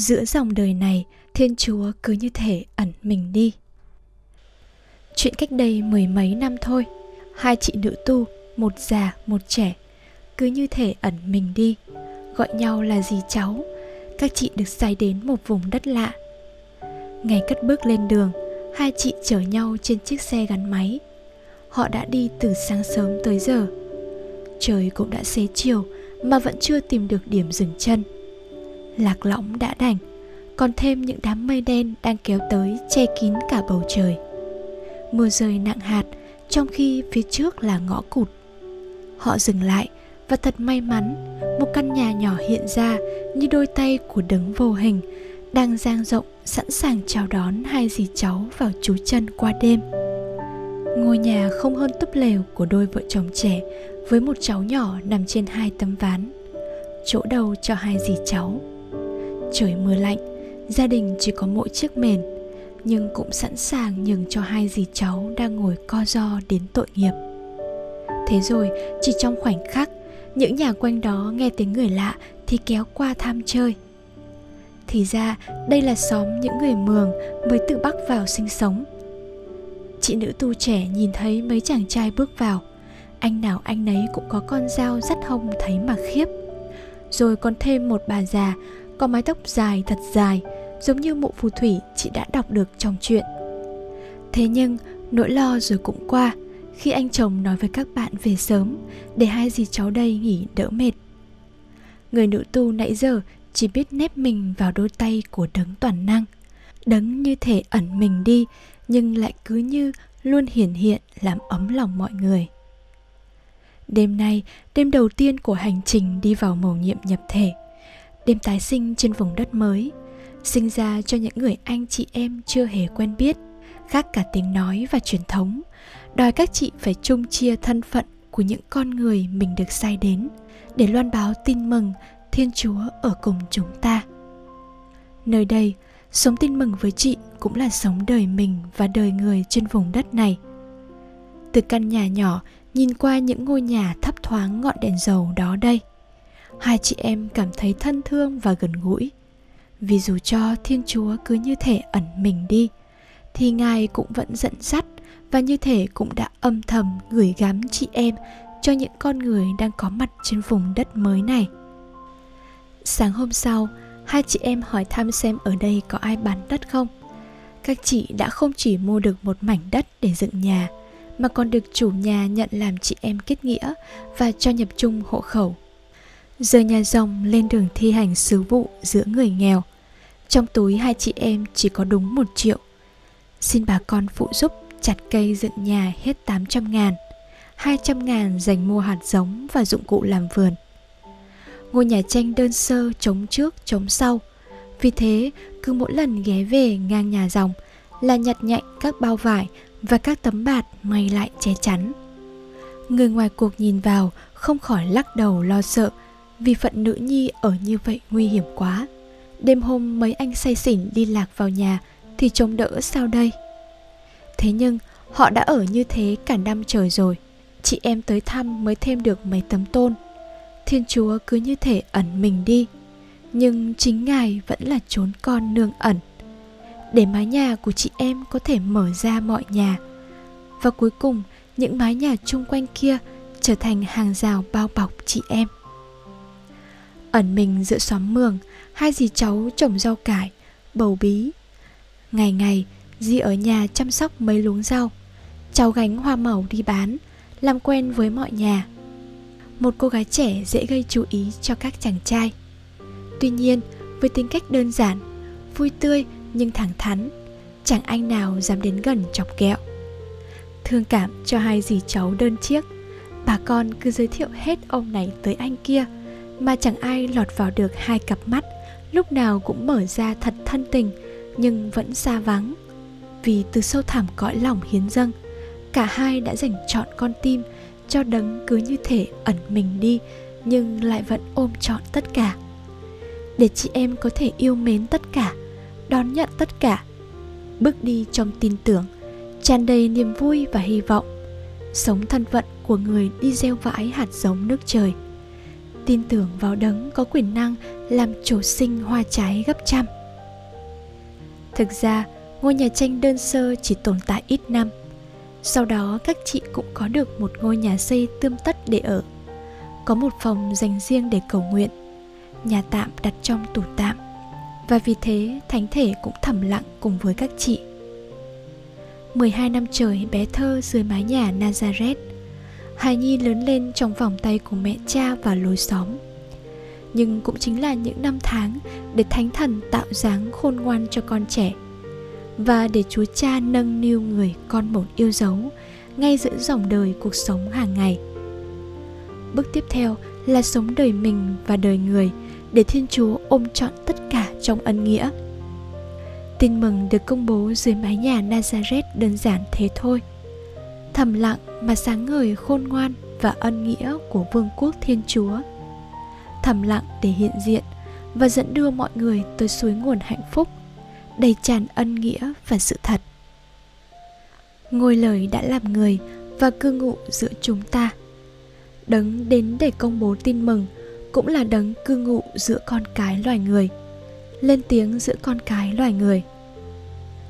Giữa dòng đời này, thiên chúa cứ như thể ẩn mình đi. Chuyện cách đây mười mấy năm thôi, hai chị nữ tu, một già, một trẻ, cứ như thể ẩn mình đi. Gọi nhau là dì cháu? Các chị được sai đến một vùng đất lạ. Ngày cất bước lên đường, hai chị chở nhau trên chiếc xe gắn máy. Họ đã đi từ sáng sớm tới giờ. Trời cũng đã xế chiều, mà vẫn chưa tìm được điểm dừng chân lạc lõng đã đành, còn thêm những đám mây đen đang kéo tới che kín cả bầu trời. Mưa rơi nặng hạt, trong khi phía trước là ngõ cụt. Họ dừng lại, và thật may mắn, một căn nhà nhỏ hiện ra như đôi tay của đấng vô hình, đang dang rộng, sẵn sàng chào đón hai dì cháu vào trú chân qua đêm. Ngôi nhà không hơn túp lều của đôi vợ chồng trẻ, với một cháu nhỏ nằm trên hai tấm ván. Chỗ đầu cho hai dì cháu trời mưa lạnh, gia đình chỉ có mỗi chiếc mền, nhưng cũng sẵn sàng nhường cho hai dì cháu đang ngồi co ro đến tội nghiệp. Thế rồi, chỉ trong khoảnh khắc, những nhà quanh đó nghe tiếng người lạ thì kéo qua tham chơi. Thì ra, đây là xóm những người mường mới từ bắc vào sinh sống. Chị nữ tu trẻ nhìn thấy mấy chàng trai bước vào. Anh nào anh nấy cũng có con dao dắt hông thấy mà khiếp. Rồi còn thêm một bà già có mái tóc dài thật dài, giống như mụ phù thủy chị đã đọc được trong chuyện thế nhưng, nỗi lo rồi cũng qua, khi anh chồng nói với các bạn về sớm, để hai dì cháu đây nghỉ đỡ mệt. Người nữ tu nãy giờ chỉ biết nép mình vào đôi tay của đấng toàn năng. Đấng như thể ẩn mình đi, nhưng lại cứ như luôn hiển hiện làm ấm lòng mọi người. Đêm nay, đêm đầu tiên của hành trình đi vào mầu nhiệm nhập thể đêm tái sinh trên vùng đất mới, sinh ra cho những người anh chị em chưa hề quen biết, khác cả tiếng nói và truyền thống, đòi các chị phải chung chia thân phận của những con người mình được sai đến để loan báo tin mừng thiên chúa ở cùng chúng ta. Nơi đây, sống tin mừng với chị cũng là sống đời mình và đời người trên vùng đất này. Từ căn nhà nhỏ nhìn qua những ngôi nhà thấp thoáng ngọn đèn dầu đó đây hai chị em cảm thấy thân thương và gần gũi. Vì dù cho thiên chúa cứ như thể ẩn mình đi, thì ngài cũng vẫn dẫn dắt và như thể cũng đã âm thầm gửi gắm chị em cho những con người đang có mặt trên vùng đất mới này. Sáng hôm sau, hai chị em hỏi thăm xem ở đây có ai bán đất không. Các chị đã không chỉ mua được một mảnh đất để dựng nhà, mà còn được chủ nhà nhận làm chị em kết nghĩa và cho nhập chung hộ khẩu giờ nhà rồng lên đường thi hành sứ vụ giữa người nghèo. Trong túi hai chị em chỉ có đúng một triệu. Xin bà con phụ giúp chặt cây dựng nhà hết 800 ngàn. 200 ngàn dành mua hạt giống và dụng cụ làm vườn. Ngôi nhà tranh đơn sơ chống trước, chống sau. Vì thế, cứ mỗi lần ghé về ngang nhà dòng Là nhặt nhạnh các bao vải và các tấm bạt may lại che chắn. Người ngoài cuộc nhìn vào không khỏi lắc đầu lo sợ. Vì phận nữ nhi ở như vậy nguy hiểm quá. Đêm hôm mấy anh say xỉn đi lạc vào nhà Thì trông đỡ sao đây? Thế nhưng, họ đã ở như thế cả năm trời rồi, Chị em tới thăm mới thêm được mấy tấm tôn. Thiên Chúa cứ như thể ẩn mình đi, Nhưng chính Ngài vẫn là trốn con nương ẩn. Để mái nhà của chị em có thể mở ra mọi nhà. Và cuối cùng, những mái nhà chung quanh kia trở thành hàng rào bao bọc chị em ẩn mình giữa xóm mường, hai dì cháu trồng rau cải, bầu bí. Ngày ngày, dì ở nhà chăm sóc mấy luống rau. Cháu gánh hoa màu đi bán, làm quen với mọi nhà. Một cô gái trẻ dễ gây chú ý cho các chàng trai. Tuy nhiên, với tính cách đơn giản, vui tươi nhưng thẳng thắn, chẳng anh nào dám đến gần chọc ghẹo. thương cảm cho hai dì cháu đơn chiếc, bà con cứ giới thiệu hết ông này tới anh kia mà chẳng ai lọt vào được hai cặp mắt, lúc nào cũng mở ra thật thân tình, nhưng vẫn xa vắng. Vì từ sâu thẳm cõi lòng hiến dâng, cả hai đã dành trọn con tim cho đấng cứ như thể ẩn mình đi, nhưng lại vẫn ôm trọn tất cả. Để chị em có thể yêu mến tất cả, đón nhận tất cả, bước đi trong tin tưởng, tràn đầy niềm vui và hy vọng. Sống thân vận của người đi gieo vãi hạt giống nước trời tin tưởng vào đấng có quyền năng làm chỗ sinh hoa trái gấp trăm. Thực ra, ngôi nhà tranh đơn sơ chỉ tồn tại ít năm. Sau đó, các chị cũng có được một ngôi nhà xây tươm tất để ở, có một phòng dành riêng để cầu nguyện, nhà tạm đặt trong tủ tạm, và vì thế thánh thể cũng thầm lặng cùng với các chị. 12 năm trời bé thơ dưới mái nhà Nazareth Hài Nhi lớn lên trong vòng tay của mẹ cha và lối xóm Nhưng cũng chính là những năm tháng để thánh thần tạo dáng khôn ngoan cho con trẻ Và để Chúa Cha nâng niu người con một yêu dấu ngay giữa dòng đời cuộc sống hàng ngày Bước tiếp theo là sống đời mình và đời người để Thiên Chúa ôm trọn tất cả trong ân nghĩa. Tin mừng được công bố dưới mái nhà Nazareth đơn giản thế thôi. Thầm lặng mà sáng ngời khôn ngoan và ân nghĩa của vương quốc Thiên Chúa. Thầm lặng để hiện diện và dẫn đưa mọi người tới suối nguồn hạnh phúc, đầy tràn ân nghĩa và sự thật. Ngôi lời đã làm người và cư ngụ giữa chúng ta. Đấng đến để công bố tin mừng – cũng là đấng cư ngụ giữa con cái loài người lên tiếng giữa con cái loài người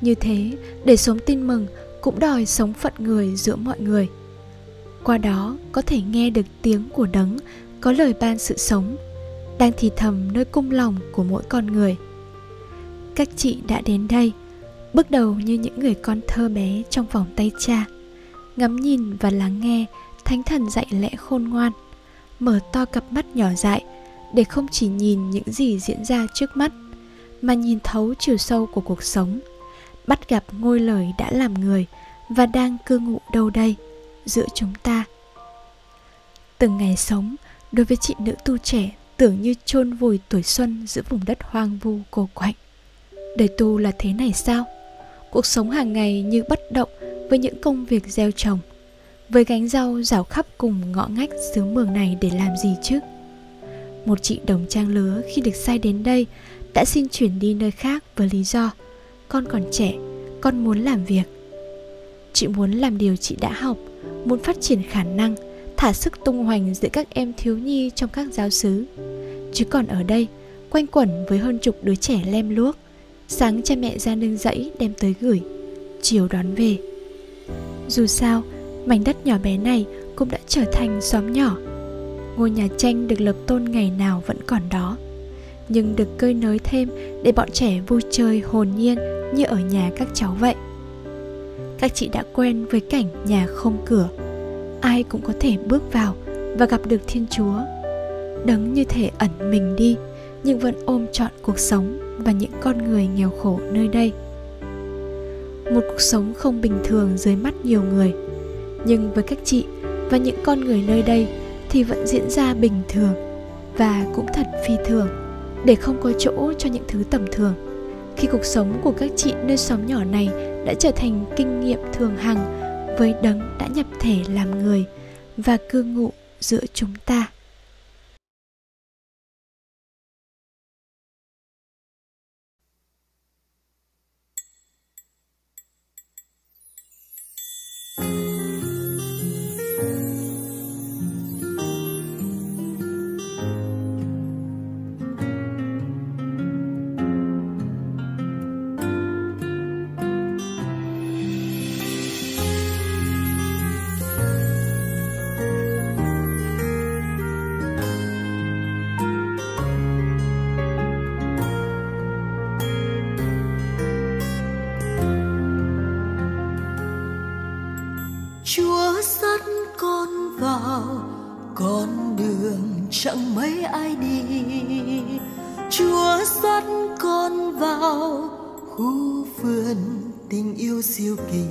như thế để sống tin mừng cũng đòi sống phận người giữa mọi người. Qua đó có thể nghe được tiếng của đấng, có lời ban sự sống, đang thì thầm nơi cung lòng của mỗi con người. Các chị đã đến đây, bước đầu như những người con thơ bé trong vòng tay cha, ngắm nhìn và lắng nghe thánh thần dạy lẽ khôn ngoan, mở to cặp mắt nhỏ dại để không chỉ nhìn những gì diễn ra trước mắt, mà nhìn thấu chiều sâu của cuộc sống bắt gặp ngôi lời đã làm người và đang cư ngụ đâu đây, giữa chúng ta. Từng ngày sống, đối với chị nữ tu trẻ tưởng như chôn vùi tuổi xuân giữa vùng đất hoang vu cô quạnh. Đời tu là thế này sao? Cuộc sống hàng ngày như bất động với những công việc gieo trồng, với gánh rau rảo khắp cùng ngõ ngách xứ mường này để làm gì chứ? Một chị đồng trang lứa khi được sai đến đây đã xin chuyển đi nơi khác với lý do con còn trẻ, con muốn làm việc. Chị muốn làm điều chị đã học, muốn phát triển khả năng, thả sức tung hoành giữa các em thiếu nhi trong các giáo xứ. Chứ còn ở đây, quanh quẩn với hơn chục đứa trẻ lem luốc, sáng cha mẹ ra nương dãy đem tới gửi, chiều đón về. Dù sao, mảnh đất nhỏ bé này cũng đã trở thành xóm nhỏ. Ngôi nhà tranh được lập tôn ngày nào vẫn còn đó nhưng được cơi nới thêm để bọn trẻ vui chơi hồn nhiên như ở nhà các cháu vậy. Các chị đã quen với cảnh nhà không cửa. Ai cũng có thể bước vào và gặp được thiên chúa. Đấng như thể ẩn mình đi, nhưng vẫn ôm trọn cuộc sống và những con người nghèo khổ nơi đây. Một cuộc sống không bình thường dưới mắt nhiều người, nhưng với các chị và những con người nơi đây thì vẫn diễn ra bình thường và cũng thật phi thường để không có chỗ cho những thứ tầm thường. Khi cuộc sống của các chị nơi xóm nhỏ này đã trở thành kinh nghiệm thường hằng, với đấng đã nhập thể làm người và cư ngụ giữa chúng ta. tình yêu siêu kỳ.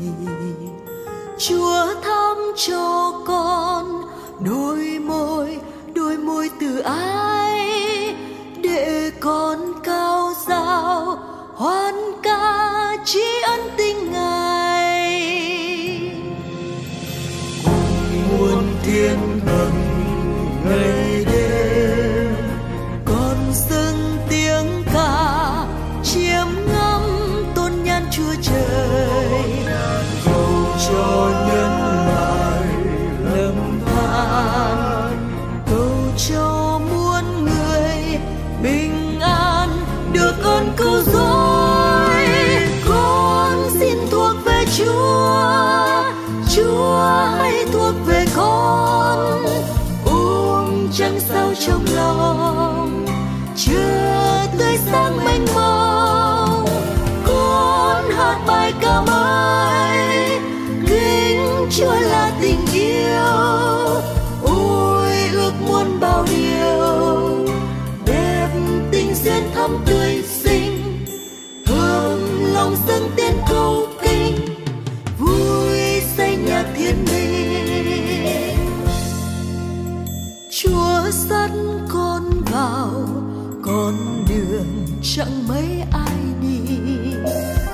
Chúa thăm cho con đôi môi đôi môi từ ai? Để con cao dao hoan ca tri ân tình ngài. chẳng mấy ai đi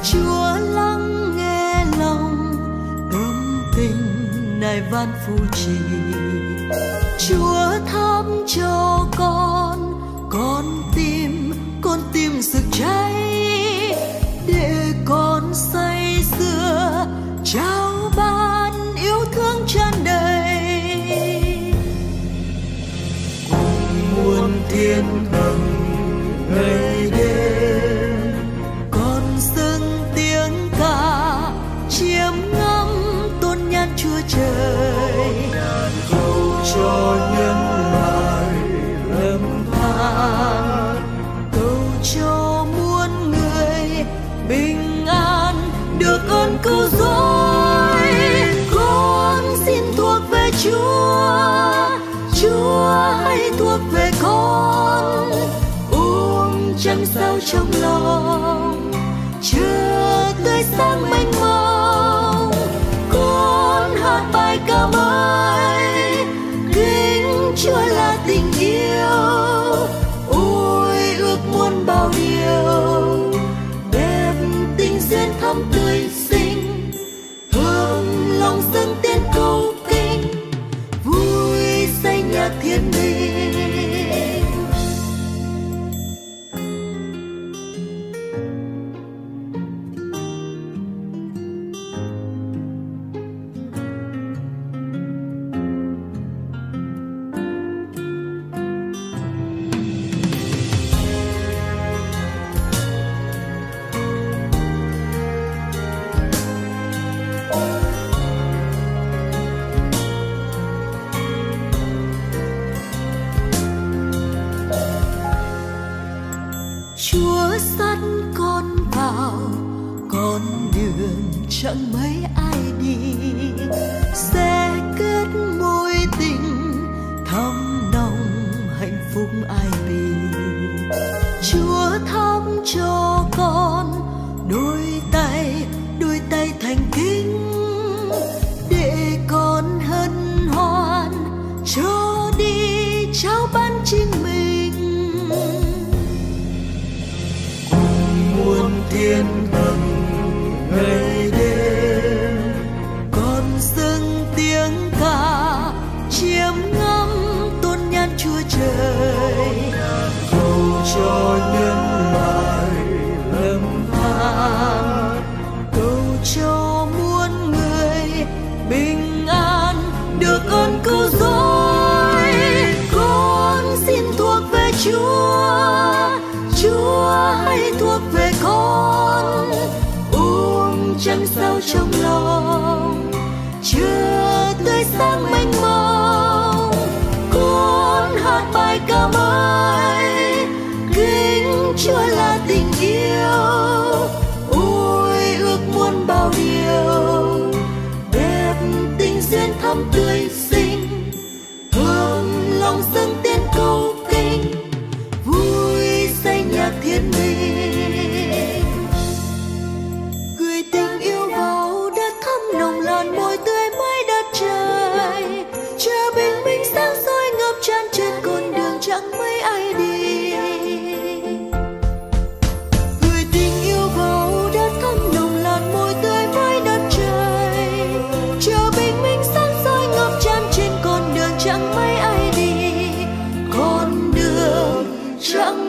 chúa lắng nghe lòng tâm tình này van phù trì cứu rỗi. Con xin thuộc về chúa. Chúa hãy thuộc về con. Ôm trăng sao trong rộng mấy được ơn cứu rỗi. Con xin thuộc về chúa. Chúa hãy thuộc về con. Ôm trăng sao trong lòng. Chưa tươi sáng mênh mông. Con hát bài ca mới kính chúa là 长。